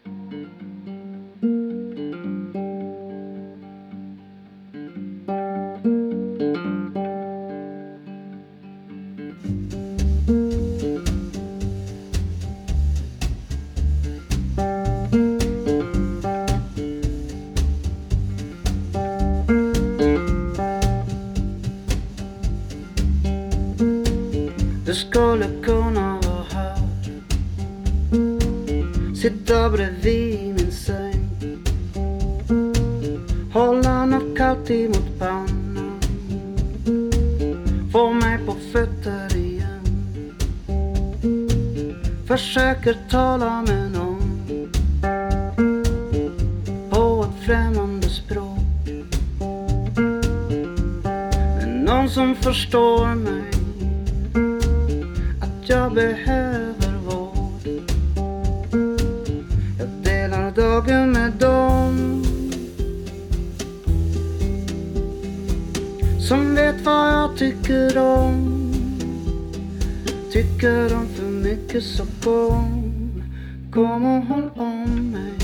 normal on my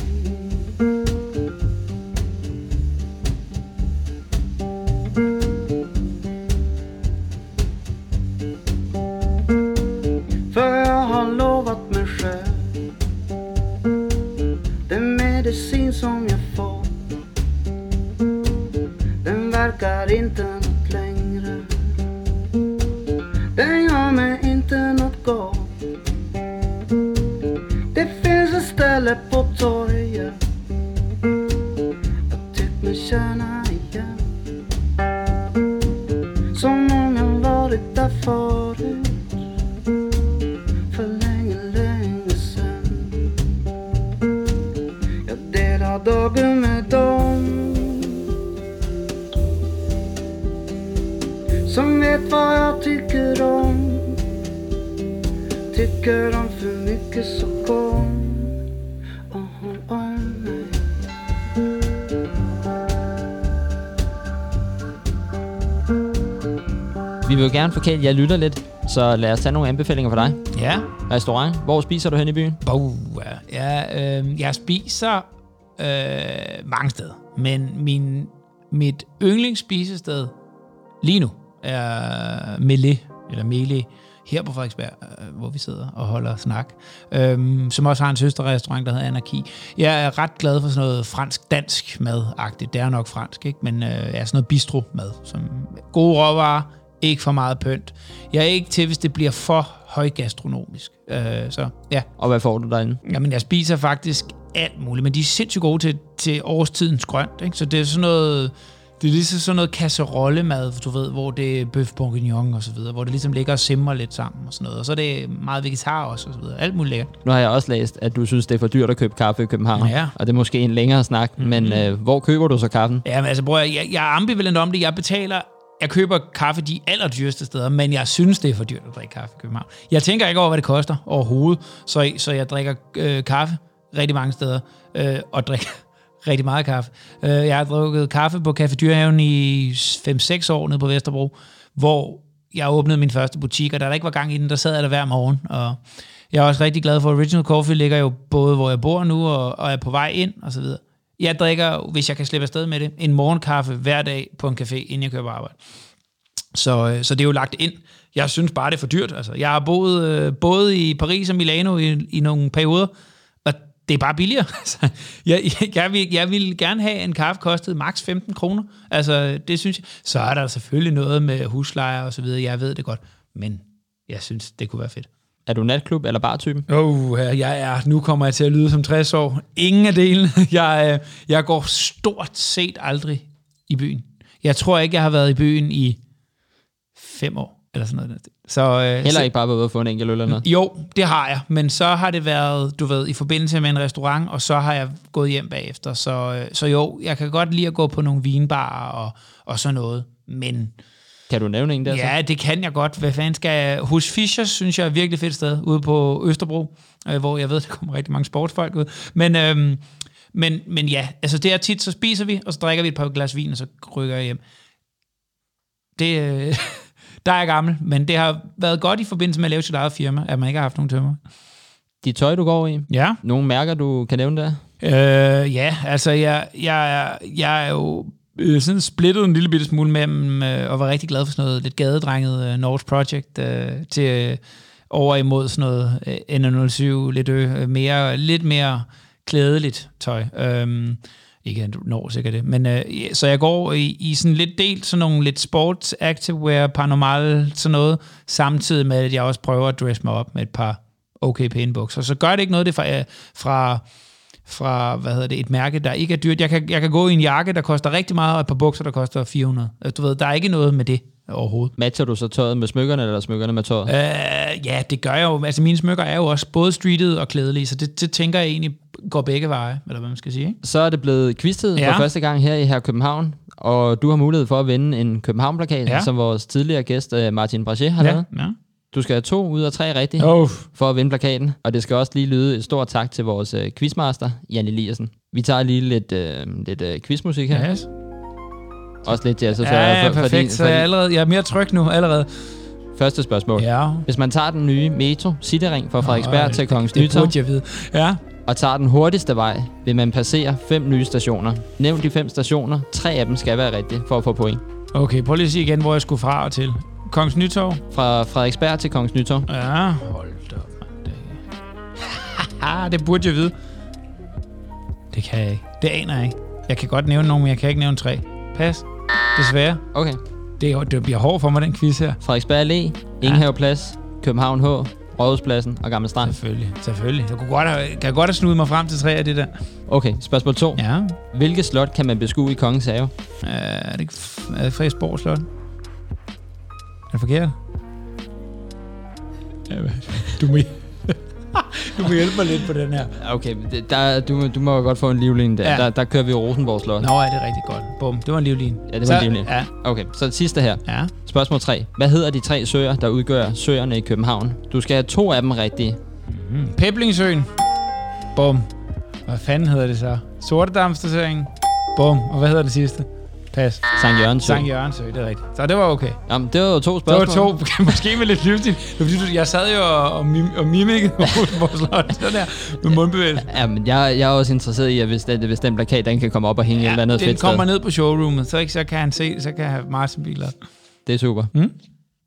Forkæle, jeg lytter lidt, så lad os tage nogle anbefalinger for dig. Ja. Restaurant, hvor spiser du hen i byen? Boh, ja, øh, jeg spiser øh, mange steder, men min, mit yndlingsspisested lige nu er Mele, eller Mele, her på Frederiksberg, øh, hvor vi sidder og holder snak, øhm, som også har en søsterrestaurant, der hedder Anarki. Jeg er ret glad for sådan noget fransk-dansk mad-agtigt. Det er nok fransk, ikke? men øh, er sådan noget bistro-mad, som gode råvarer, ikke for meget pynt. Jeg er ikke til, hvis det bliver for højgastronomisk. Øh, så ja, Og hvad får du derinde? Jamen, jeg spiser faktisk alt muligt, men de er sindssygt gode til, til årstidens grønt. Ikke? Så det er sådan noget... Det er ligesom sådan noget kasserollemad, du ved, hvor det er bøf bourguignon og så videre, hvor det ligesom ligger og simmer lidt sammen og sådan noget. Og så er det meget vegetar også og så videre. Alt muligt lækkert. Nu har jeg også læst, at du synes, det er for dyrt at købe kaffe i København. Ja. Og det er måske en længere snak, mm-hmm. men øh, hvor køber du så kaffen? Ja, men altså, bror, jeg, jeg er ambivalent om det. Jeg betaler jeg køber kaffe de allerdyreste steder, men jeg synes, det er for dyrt at drikke kaffe i København. Jeg tænker ikke over, hvad det koster overhovedet, så, så jeg drikker øh, kaffe rigtig mange steder, øh, og drikker rigtig meget kaffe. Øh, jeg har drukket kaffe på Café Dyrehaven i 5-6 år nede på Vesterbro, hvor jeg åbnede min første butik, og da der ikke var gang i den, der sad jeg der hver morgen, og jeg er også rigtig glad for, at Original Coffee ligger jo både, hvor jeg bor nu, og, og er på vej ind, og så videre. Jeg drikker, hvis jeg kan slippe afsted med det, en morgenkaffe hver dag på en café, inden jeg kører på arbejde. Så, øh, så det er jo lagt ind. Jeg synes bare, det er for dyrt. Altså, jeg har boet øh, både i Paris og Milano i, i nogle perioder, og det er bare billigere. Altså, jeg, jeg, jeg, vil, jeg vil gerne have en kaffe kostet maks 15 kroner. Altså, det synes jeg. Så er der selvfølgelig noget med huslejer og så videre. Jeg ved det godt. Men jeg synes, det kunne være fedt. Er du natklub eller bartypen? Oh, jeg er, nu kommer jeg til at lyde som 60 år. Ingen af delene. Jeg, øh, jeg går stort set aldrig i byen. Jeg tror ikke, jeg har været i byen i fem år, eller sådan noget. Så, øh, Heller så, ikke bare været ude og få en enkelt øl eller noget? Jo, det har jeg, men så har det været, du ved, i forbindelse med en restaurant, og så har jeg gået hjem bagefter. Så, øh, så jo, jeg kan godt lide at gå på nogle vinbarer og, og sådan noget, men Kan du nævne en der? så? Ja, det kan jeg godt. Hvad fanden skal. Hos Fischer synes jeg er et virkelig fedt sted, ude på Østerbro, øh, hvor jeg ved, der kommer rigtig mange sportsfolk ud. Men, øhm, men, men ja, altså det er tit, så spiser vi, og så drikker vi et par glas vin, og så rykker jeg hjem. Det, øh, der er jeg gammel, men det har været godt i forbindelse med at lave sit eget firma, at man ikke har haft nogen tømmer. De tøj, du går i? Ja. Nogle mærker, du kan nævne der? Øh, ja, altså jeg, jeg, jeg er jo øh, sådan splittet en lille bitte smule mellem øh, og var rigtig glad for sådan noget lidt gadedrenget øh, North Project øh, til øh, over imod sådan noget øh, N07, lidt øh, mere, lidt mere klædeligt tøj. Øhm, ikke at når sikkert det, men øh, så jeg går i, i sådan lidt delt sådan nogle lidt sports, activewear, paranormal, sådan noget, samtidig med, at jeg også prøver at dress mig op med et par okay pæne bukser. Så gør det ikke noget, det er fra, øh, fra fra, hvad hedder det, et mærke, der ikke er dyrt. Jeg kan, jeg kan gå i en jakke, der koster rigtig meget, og et par bukser, der koster 400. Altså, Du ved, der er ikke noget med det overhovedet. Matcher du så tøjet med smykkerne, eller smykkerne med tøjet? Øh, ja, det gør jeg jo. Altså, mine smykker er jo også både streetet og klædelige, så det, det tænker jeg egentlig går begge veje, eller hvad man skal sige. Ikke? Så er det blevet quiztid Ja. for første gang her i her København, og du har mulighed for at vinde en København-plakat, Ja. som vores tidligere gæst øh, Martin Brachet har lavet. ja. Du skal have to ud af tre rigtige Oh. for at vinde plakaten, og det skal også lige lyde et stort tak til vores øh, quizmaster, Jan Eliassen. Vi tager lige lidt, øh, lidt øh, quizmusik her, yes. også lidt jazz. ja, ja, perfekt. Så jeg er, allerede, jeg er mere tryg nu allerede. Første spørgsmål. Ja. Hvis man tager den nye metro Cityring fra Frederiksberg til Kongens Det Nytorv, burde jeg vide. Ja. og tager den hurtigste vej, vil man passere fem nye stationer. Nævn de fem stationer. Tre af dem skal være rigtige for at få point. Okay, prøv lige at sige igen, hvor jeg skulle fra og til. Kongens Nytorv. Fra Frederiksberg til Kongens Nytorv. Ja, hold da op. Det... Det burde jeg vide. Det kan jeg ikke. Det aner jeg ikke. Jeg kan godt nævne nogen, men jeg kan ikke nævne tre. Pas. Desværre. Okay. Det, er, det bliver hårdt for mig, den quiz her. Frederiksberg Allé, Ingehaveplads, København H, Rådhuspladsen og Gamle Strand. Selvfølgelig. Selvfølgelig. Jeg kunne godt have, kan godt have snudet mig frem til tre af det der. Okay, spørgsmål 2. Ja. Hvilket slot kan man beskue i Kongens Have? Uh, er det ikke er det Frederiksborg Slot? Er det forkert? Ja, du må, du må hjælpe mig lidt på den her. Okay, der, du, du må godt få en livline der. Ja. Ja. Der, der kører vi Rosenborg Slot. Nå, er det rigtig godt. Bum, det var en livlin. Ja, det var en livline. Ja, Okay, så det sidste her. ja. Spørgsmål 3. Hvad hedder de tre søer, der udgør søerne i København? Du skal have to af dem rigtige. Mm. Peblingsøen. Bum. Hvad fanden hedder det så? Sortedamstaseringen. Bum. Og hvad hedder det sidste? Pas. Sankt Jørgens Sø. Sankt Jørgens Sø, det er rigtigt. Så det var okay. Jamen, det var jo to Det spørgsmål. var to, måske med lidt livsstil. Det jeg sad jo og, og, mim, og mimikkede vores slot, sådan der, med mundbevægelse. Ja, men jeg, jeg er også interesseret i, at hvis den, hvis den plakat, den kan komme op og hænge ja, et eller andet den fedt kommer sted. ned på showroomet, så, ikke, så kan han se, så kan jeg have Martin biler. Det er super. Mm.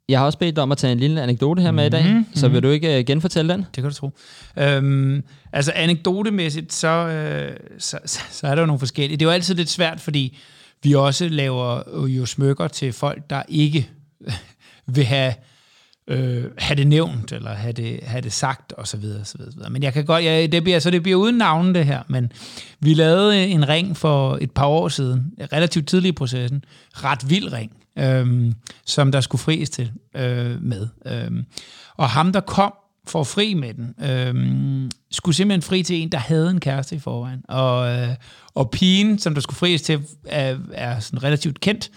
Jeg har også bedt dig om at tage en lille anekdote her med i dag, Mhm, så vil du ikke uh, genfortælle den? Det kan du tro. Øhm, altså anekdotemæssigt, så, øh, så, så, så er der jo nogle forskellige. Det er jo altid lidt svært, fordi vi også laver øh, jo smykker til folk, der ikke vil have, øh, have det nævnt, eller have det, have det sagt, og så videre, så videre, så videre. Men jeg kan godt, ja, det bliver, så det bliver uden navne, det her, men vi lavede øh, en ring for et par år siden, relativt tidlig i processen, ret vild ring, øh, som der skulle fries til øh, med. Øh. og ham, der kom får fri med den, øhm, skulle simpelthen fri til en, der havde en kæreste i forvejen. Og, øh, og pigen, som der skulle fries til, er, er sådan relativt kendt.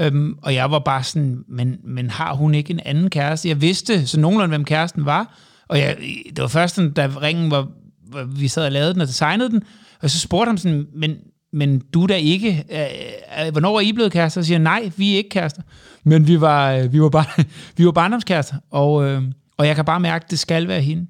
Øhm, og jeg var bare sådan, men, men har hun ikke en anden kæreste? Jeg vidste så nogenlunde, hvem kæresten var. Og jeg, det var først, sådan, da ringen var, hvor vi sad og lavede den og designede den, og så spurgte han sådan, men, men du da ikke, øh, øh, hvornår er I blevet kærester? Og så siger nej, vi er ikke kærester. Men vi var, øh, vi var, bare, vi var barndomskærester, og, øh, og jeg kan bare mærke, at det skal være hende.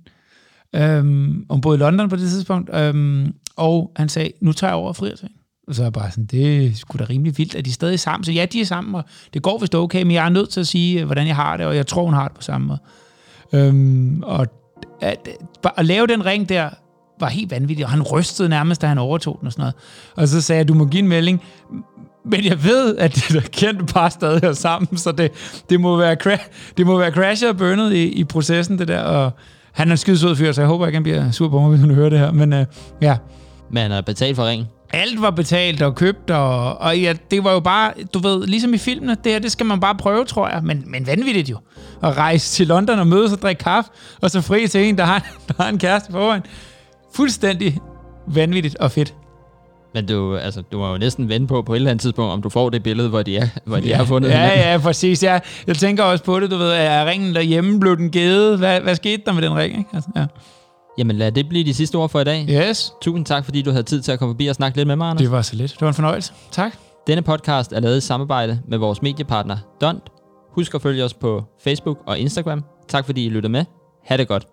Øhm, hun boede i London på det tidspunkt, øhm, og han sagde, nu tager jeg over og frier til hende. Og så er jeg bare sådan, det er sgu da rimelig vildt, at de stadig sammen. Så ja, de er sammen, og det går vist okay, men jeg er nødt til at sige, øh, hvordan jeg har det, og jeg tror, hun har det på samme måde. Øhm, og at, at lave den ring der, var helt vanvittigt, og han rystede nærmest, da han overtog den og sådan noget. Og så sagde jeg, du må give en melding, men jeg ved, at det der kendte par stadig er sammen, så det, det, må, være cra- det må være crashet og burnet i, i processen, det der, og han er en skide sød fyr, så jeg håber ikke, han bliver sur på mig, hvis han hører det her, men øh, ja. Men han har betalt for ringen. Alt var betalt og købt, og, og ja, det var jo bare, du ved, ligesom i filmene, det her, det skal man bare prøve, tror jeg, men, men vanvittigt jo. At rejse til London og mødes og drikke kaffe, og så fri til en, der har, der har en kæreste foran. Fuldstændig vanvittigt og fedt. Men du, altså, du må jo næsten vente på, på et eller andet tidspunkt, om du får det billede, hvor de, er, hvor de har fundet Ja, hinanden. ja, præcis. Jeg, jeg tænker også på det, du ved, er ringen derhjemme, blev den givet? Hvad, hvad skete der med den ring? Ikke? Altså, ja. Jamen lad det blive de sidste ord for i dag. Yes, Tusind tak, fordi du havde tid til at komme forbi og snakke lidt med mig, Anders. det var så lidt. Det var en fornøjelse. Tak. Denne podcast er lavet i samarbejde med vores mediepartner Dont. Husk at følge os på Facebook og Instagram. Tak fordi I lytter med. Ha' det godt.